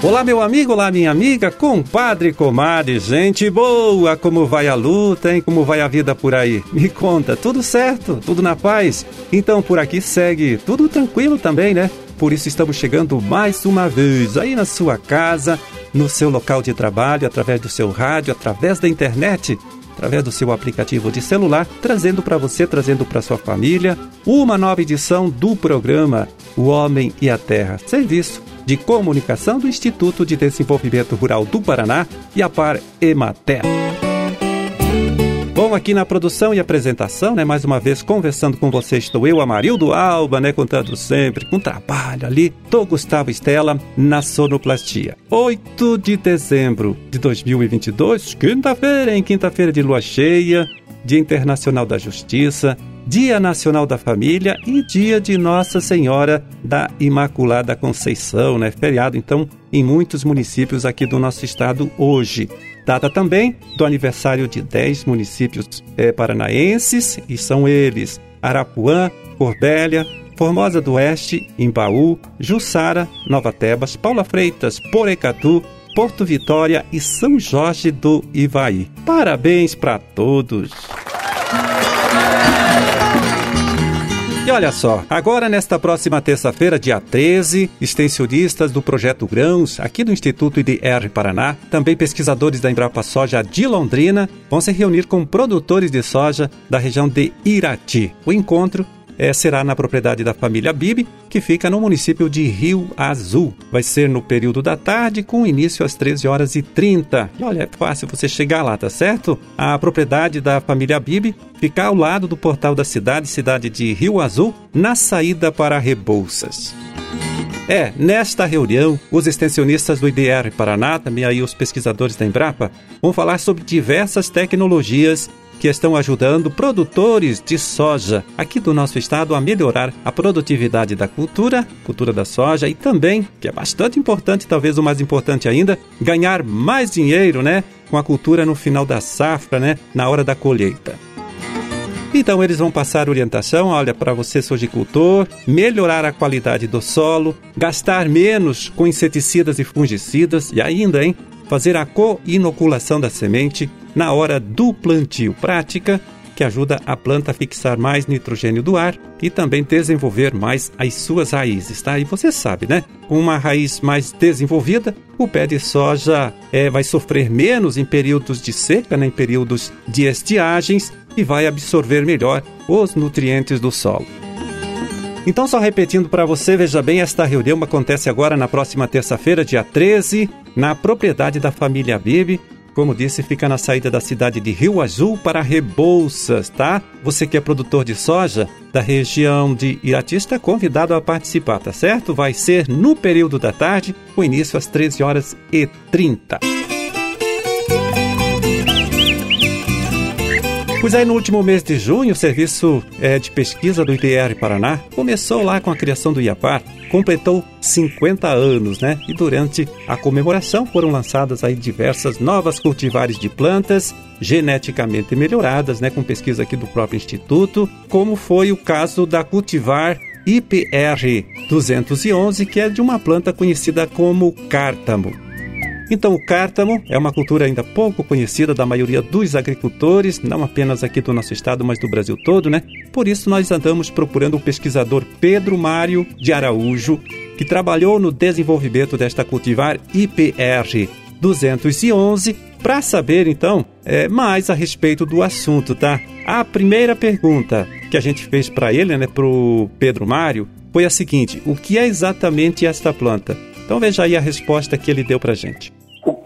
Olá, meu amigo, olá, minha amiga, compadre, comadre, gente boa, como vai a luta, hein? Como vai a vida por aí? Me conta, tudo certo? Tudo na paz? Então por aqui segue tudo tranquilo também, né? Por isso estamos chegando mais uma vez aí na sua casa, no seu local de trabalho, através do seu rádio, através da internet, através do seu aplicativo de celular, trazendo para você, trazendo para sua família, uma nova edição do programa O Homem e a Terra. Serviço de Comunicação do Instituto de Desenvolvimento Rural do Paraná e a Par Emater. Bom, aqui na produção e apresentação, né, mais uma vez conversando com você, estou eu, Amarildo Alba, né, contando sempre com trabalho ali, tô Gustavo Estela na sonoplastia. 8 de dezembro de 2022, quinta-feira, em quinta-feira de lua cheia, Dia Internacional da Justiça, Dia Nacional da Família e Dia de Nossa Senhora da Imaculada Conceição, né? Feriado, então, em muitos municípios aqui do nosso estado hoje. Data também do aniversário de 10 municípios é, paranaenses, e são eles Arapuã, Corbélia, Formosa do Oeste, Imbaú, Jussara, Nova Tebas, Paula Freitas, Porecatu, Porto Vitória e São Jorge do Ivaí. Parabéns para todos! E olha só, agora nesta próxima terça-feira, dia 13, extensionistas do Projeto Grãos, aqui do Instituto IDR Paraná, também pesquisadores da Embrapa Soja de Londrina, vão se reunir com produtores de soja da região de Irati. O encontro é, será na propriedade da família Bibi, que fica no município de Rio Azul. Vai ser no período da tarde, com início às 13 horas e 30. E olha, é fácil você chegar lá, tá certo? A propriedade da família Bibi fica ao lado do portal da cidade, cidade de Rio Azul, na saída para Rebouças. É, nesta reunião, os extensionistas do IDR Paraná, também aí os pesquisadores da Embrapa, vão falar sobre diversas tecnologias que estão ajudando produtores de soja aqui do nosso estado a melhorar a produtividade da cultura, cultura da soja e também, que é bastante importante, talvez o mais importante ainda, ganhar mais dinheiro, né, com a cultura no final da safra, né, na hora da colheita. Então eles vão passar orientação, olha, para você sojicultor, melhorar a qualidade do solo, gastar menos com inseticidas e fungicidas e ainda, hein, fazer a co-inoculação da semente na hora do plantio. Prática que ajuda a planta a fixar mais nitrogênio do ar e também desenvolver mais as suas raízes, tá? E você sabe, né? Com uma raiz mais desenvolvida, o pé de soja é, vai sofrer menos em períodos de seca, né? em períodos de estiagens e vai absorver melhor os nutrientes do solo. Então, só repetindo para você, veja bem, esta reunião acontece agora na próxima terça-feira, dia 13, na propriedade da família Bibi, como disse, fica na saída da cidade de Rio Azul para Rebouças, tá? Você que é produtor de soja da região de Irati está convidado a participar, tá certo? Vai ser no período da tarde, com início às 13 horas e 30. Pois aí, no último mês de junho, o Serviço é, de Pesquisa do IDR Paraná começou lá com a criação do IAPAR, completou 50 anos, né? E durante a comemoração foram lançadas aí diversas novas cultivares de plantas geneticamente melhoradas, né? Com pesquisa aqui do próprio Instituto, como foi o caso da cultivar IPR 211, que é de uma planta conhecida como cártamo. Então, o cártamo é uma cultura ainda pouco conhecida da maioria dos agricultores, não apenas aqui do nosso estado, mas do Brasil todo, né? Por isso, nós andamos procurando o pesquisador Pedro Mário de Araújo, que trabalhou no desenvolvimento desta cultivar IPR 211, para saber então é, mais a respeito do assunto, tá? A primeira pergunta que a gente fez para ele, né, para o Pedro Mário, foi a seguinte: o que é exatamente esta planta? Então veja aí a resposta que ele deu para gente.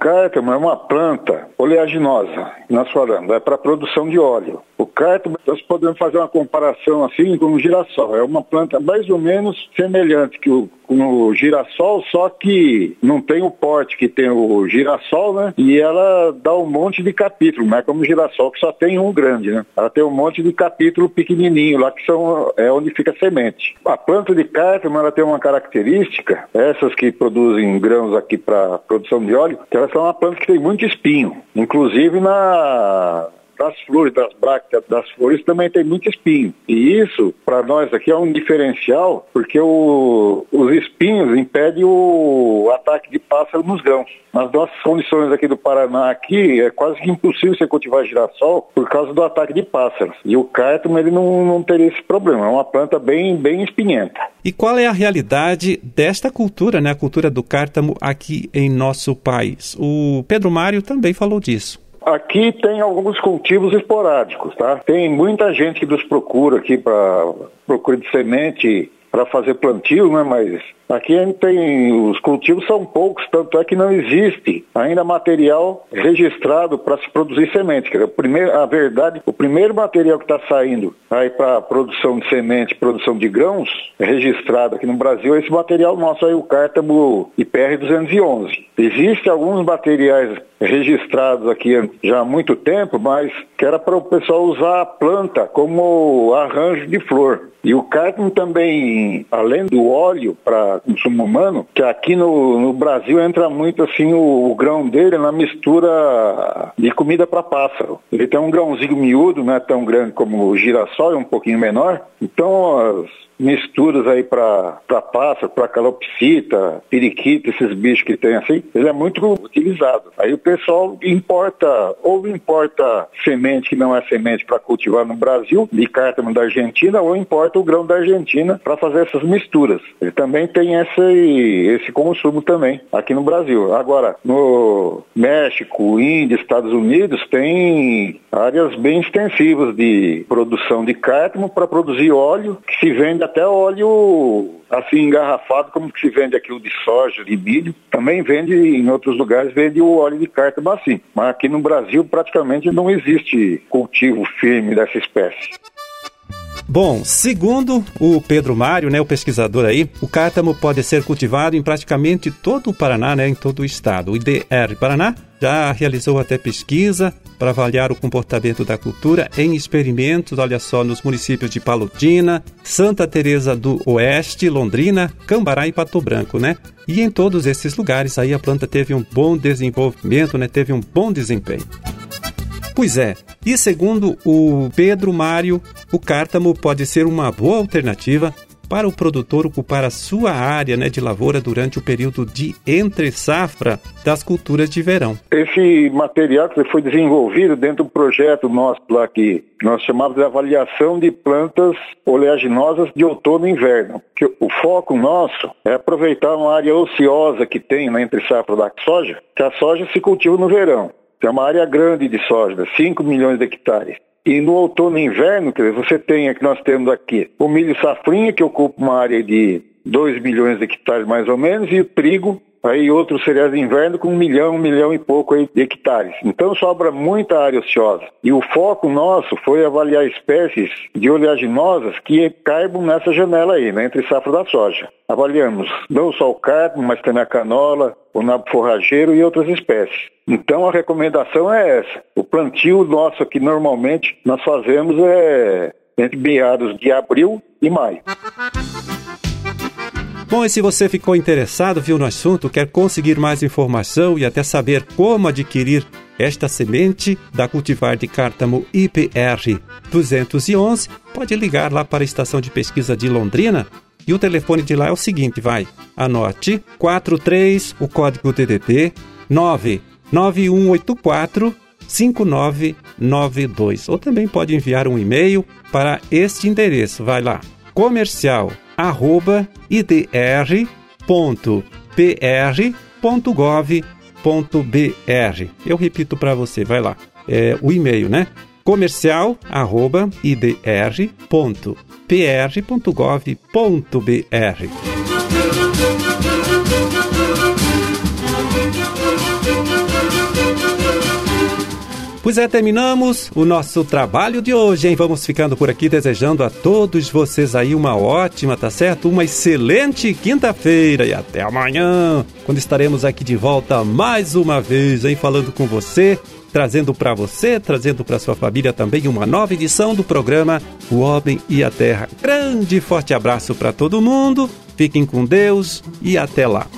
Cártamo é uma planta oleaginosa na floranda, é para produção de óleo. O cártamo, nós podemos fazer uma comparação assim com o girassol. É uma planta mais ou menos semelhante que o, com o girassol, só que não tem o porte que tem o girassol, né? E ela dá um monte de capítulo, não é como o girassol que só tem um grande, né? Ela tem um monte de capítulo pequenininho lá que são é onde fica a semente. A planta de cártamo, ela tem uma característica, essas que produzem grãos aqui para produção de óleo, que elas são uma planta que tem muito espinho, inclusive na das flores, das brácteas das flores também tem muito espinho. E isso, para nós aqui, é um diferencial, porque o, os espinhos impedem o ataque de pássaro nos grãos. Nas nossas condições aqui do Paraná, aqui, é quase que impossível você cultivar girassol por causa do ataque de pássaros. E o cártamo, ele não, não teria esse problema. É uma planta bem, bem espinhenta. E qual é a realidade desta cultura, né, a cultura do cártamo aqui em nosso país? O Pedro Mário também falou disso. Aqui tem alguns cultivos esporádicos, tá? Tem muita gente que nos procura aqui para procura de semente para fazer plantio, né? Mas aqui a gente tem os cultivos são poucos, tanto é que não existe ainda material registrado para se produzir semente. Quer dizer, primeiro, a verdade, o primeiro material que está saindo aí para produção de semente, produção de grãos, registrado aqui no Brasil, é esse material nosso aí, o cártamo IPR 211. Existem alguns materiais registrados aqui já há muito tempo, mas que era para o pessoal usar a planta como arranjo de flor. E o cártamo também, além do óleo para consumo humano, que aqui no, no Brasil entra muito assim o, o, grão dele na mistura de comida para pássaro. Ele tem um grãozinho miúdo, não é tão grande como o girassol, é um pouquinho menor. Então as misturas aí para pássaro, para calopsita, periquita, esses bichos que tem assim, ele é muito utilizado. Aí o pessoal importa, ou importa semente que não é semente para cultivar no Brasil, de cártamo da Argentina, ou importa o grão da Argentina para fazer essas misturas. Ele também tem esse, esse consumo também aqui no Brasil. Agora, no México, Índia, Estados Unidos, tem áreas bem extensivas de produção de cártamo para produzir óleo que se vende até óleo assim engarrafado, como que se vende aqui o de soja, de milho, também vende em outros lugares, vende o óleo de cártamo assim. Mas aqui no Brasil praticamente não existe cultivo firme dessa espécie. Bom, segundo o Pedro Mário, né, o pesquisador aí, o cártamo pode ser cultivado em praticamente todo o Paraná, né, em todo o estado. O IDR Paraná já realizou até pesquisa para avaliar o comportamento da cultura em experimentos, olha só, nos municípios de Palotina, Santa Teresa do Oeste, Londrina, Cambará e Pato Branco, né? E em todos esses lugares aí a planta teve um bom desenvolvimento, né? Teve um bom desempenho. Pois é, e segundo o Pedro Mário, o cártamo pode ser uma boa alternativa para o produtor ocupar a sua área né, de lavoura durante o período de entre-safra das culturas de verão. Esse material que foi desenvolvido dentro do projeto nosso lá que nós chamamos de avaliação de plantas oleaginosas de outono e inverno. Que o foco nosso é aproveitar uma área ociosa que tem na entre-safra da soja, que a soja se cultiva no verão. É uma área grande de soja, 5 milhões de hectares. E no outono e inverno, quer dizer, você tem aqui, nós temos aqui o milho safrinha, que ocupa uma área de 2 milhões de hectares mais ou menos, e o trigo, aí outros cereais de inverno com um milhão, um milhão e pouco de hectares. Então sobra muita área ociosa. E o foco nosso foi avaliar espécies de oleaginosas que caibam nessa janela aí, né, entre safra da soja. Avaliamos não só o cártamo, mas também a canola, o nabo forrageiro e outras espécies. Então a recomendação é essa. O plantio nosso aqui normalmente nós fazemos é entre meados de abril e maio. Bom, e se você ficou interessado, viu, no assunto, quer conseguir mais informação e até saber como adquirir esta semente da cultivar de cártamo IPR 211, pode ligar lá para a estação de pesquisa de Londrina. E o telefone de lá é o seguinte, vai, anote 43, o código DDD 99184 5992. Ou também pode enviar um e-mail para este endereço, vai lá, comercial idr.pr.gov.br. Eu repito para você, vai lá. É o e-mail, né? comercial Pois é, terminamos o nosso trabalho de hoje, hein? Vamos ficando por aqui desejando a todos vocês aí uma ótima, tá certo? Uma excelente quinta-feira e até amanhã, quando estaremos aqui de volta mais uma vez, hein? Falando com você, trazendo para você, trazendo para sua família também uma nova edição do programa O Homem e a Terra. Grande e forte abraço para todo mundo, fiquem com Deus e até lá.